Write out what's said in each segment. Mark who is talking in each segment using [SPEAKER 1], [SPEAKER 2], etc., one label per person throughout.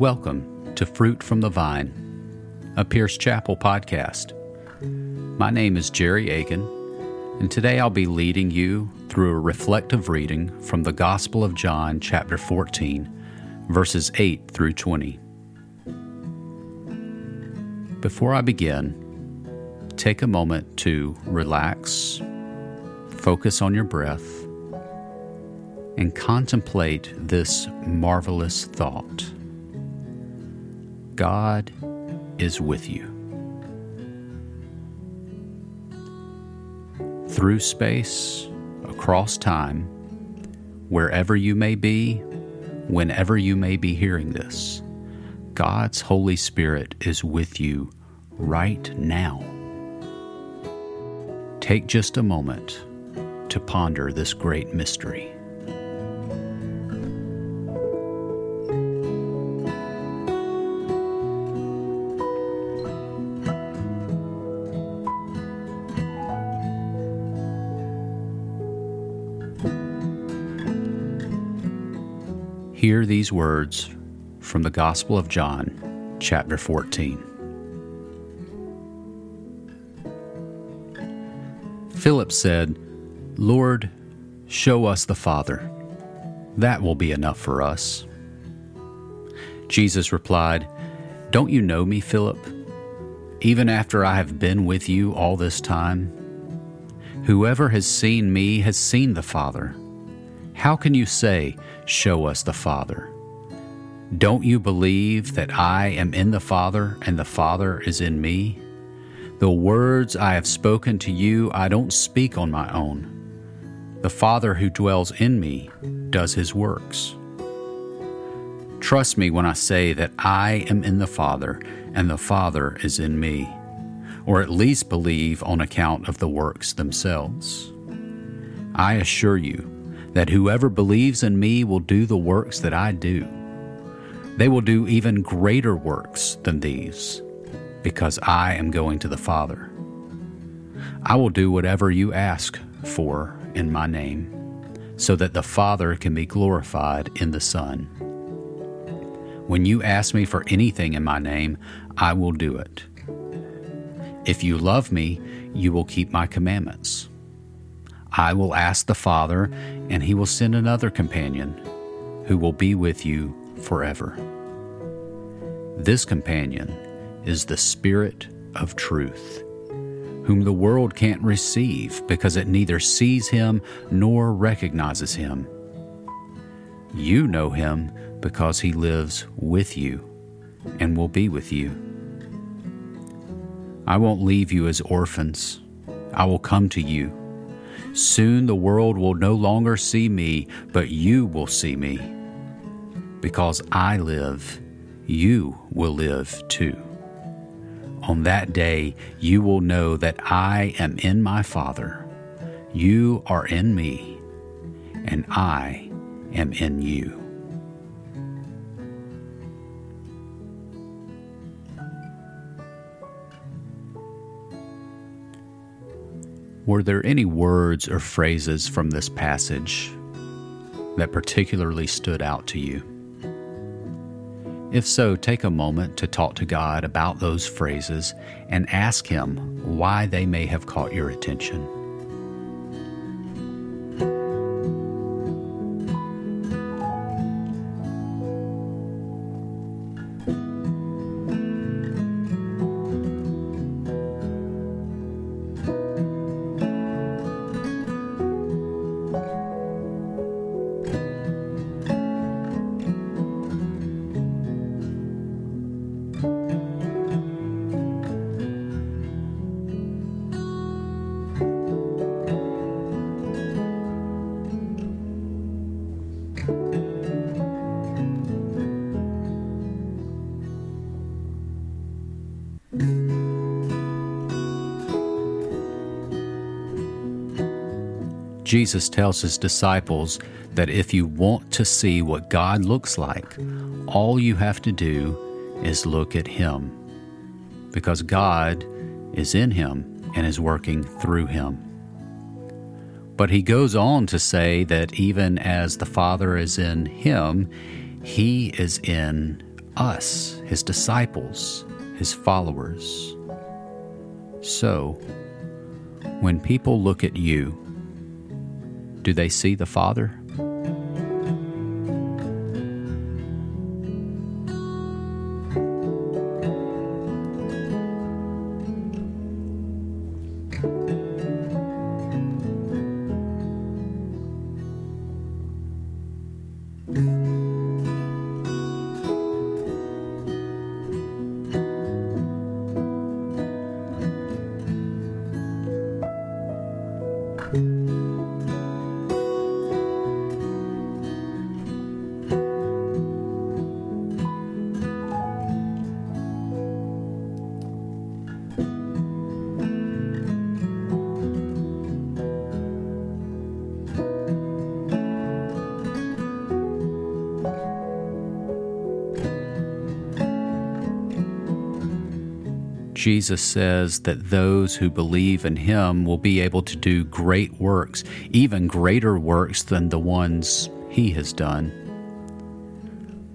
[SPEAKER 1] Welcome to Fruit from the Vine, a Pierce Chapel podcast. My name is Jerry Aiken, and today I'll be leading you through a reflective reading from the Gospel of John, chapter 14, verses 8 through 20. Before I begin, take a moment to relax, focus on your breath, and contemplate this marvelous thought. God is with you. Through space, across time, wherever you may be, whenever you may be hearing this, God's Holy Spirit is with you right now. Take just a moment to ponder this great mystery. Hear these words from the Gospel of John, chapter 14. Philip said, Lord, show us the Father. That will be enough for us. Jesus replied, Don't you know me, Philip? Even after I have been with you all this time? Whoever has seen me has seen the Father. How can you say, Show us the Father? Don't you believe that I am in the Father and the Father is in me? The words I have spoken to you, I don't speak on my own. The Father who dwells in me does his works. Trust me when I say that I am in the Father and the Father is in me, or at least believe on account of the works themselves. I assure you that whoever believes in me will do the works that I do. They will do even greater works than these because I am going to the Father. I will do whatever you ask for in my name, so that the Father can be glorified in the Son. When you ask me for anything in my name, I will do it. If you love me, you will keep my commandments. I will ask the Father, and he will send another companion who will be with you forever. This companion is the Spirit of truth, whom the world can't receive because it neither sees him nor recognizes him. You know him because he lives with you and will be with you. I won't leave you as orphans. I will come to you. Soon the world will no longer see me, but you will see me. Because I live, you will live too. On that day, you will know that I am in my Father, you are in me, and I am in you. Were there any words or phrases from this passage that particularly stood out to you? If so, take a moment to talk to God about those phrases and ask Him why they may have caught your attention. Jesus tells his disciples that if you want to see what God looks like, all you have to do is look at him. Because God is in him and is working through him. But he goes on to say that even as the Father is in him, he is in us, his disciples, his followers. So, when people look at you, do they see the Father? Jesus says that those who believe in him will be able to do great works, even greater works than the ones he has done.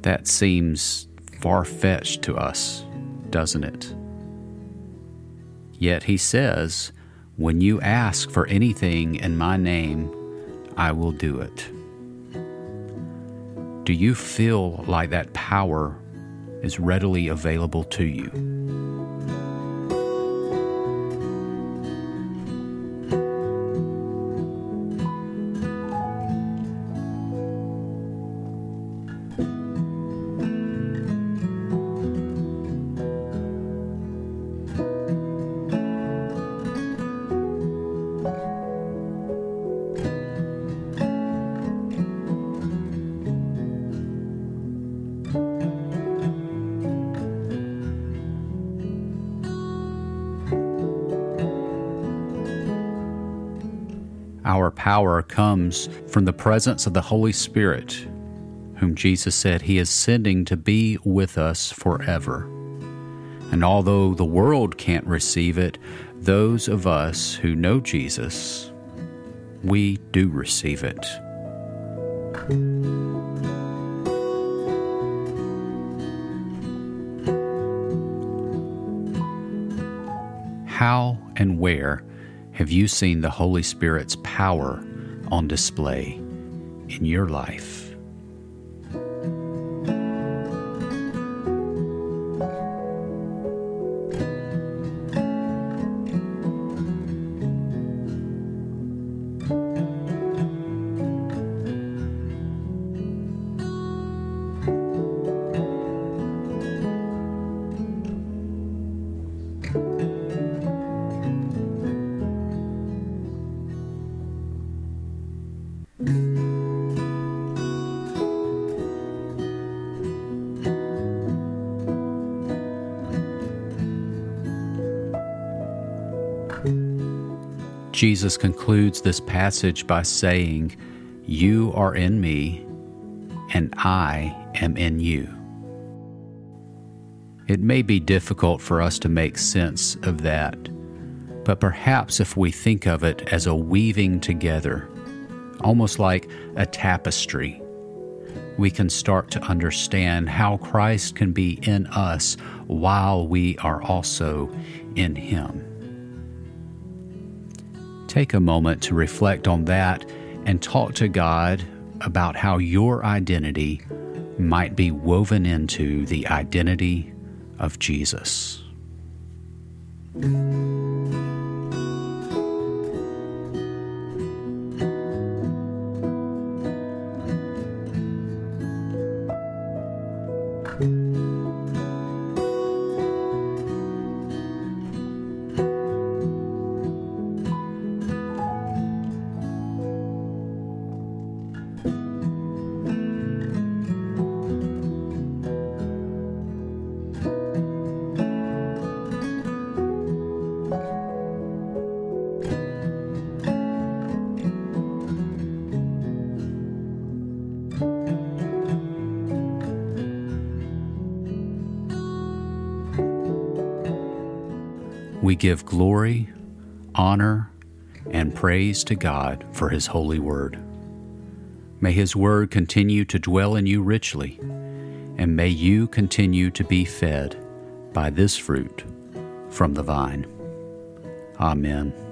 [SPEAKER 1] That seems far fetched to us, doesn't it? Yet he says, When you ask for anything in my name, I will do it. Do you feel like that power is readily available to you? Power comes from the presence of the Holy Spirit, whom Jesus said He is sending to be with us forever. And although the world can't receive it, those of us who know Jesus, we do receive it. How and where have you seen the Holy Spirit's power on display in your life? Jesus concludes this passage by saying, You are in me, and I am in you. It may be difficult for us to make sense of that, but perhaps if we think of it as a weaving together, almost like a tapestry, we can start to understand how Christ can be in us while we are also in Him. Take a moment to reflect on that and talk to God about how your identity might be woven into the identity of Jesus. We give glory, honor, and praise to God for His holy word. May His word continue to dwell in you richly, and may you continue to be fed by this fruit from the vine. Amen.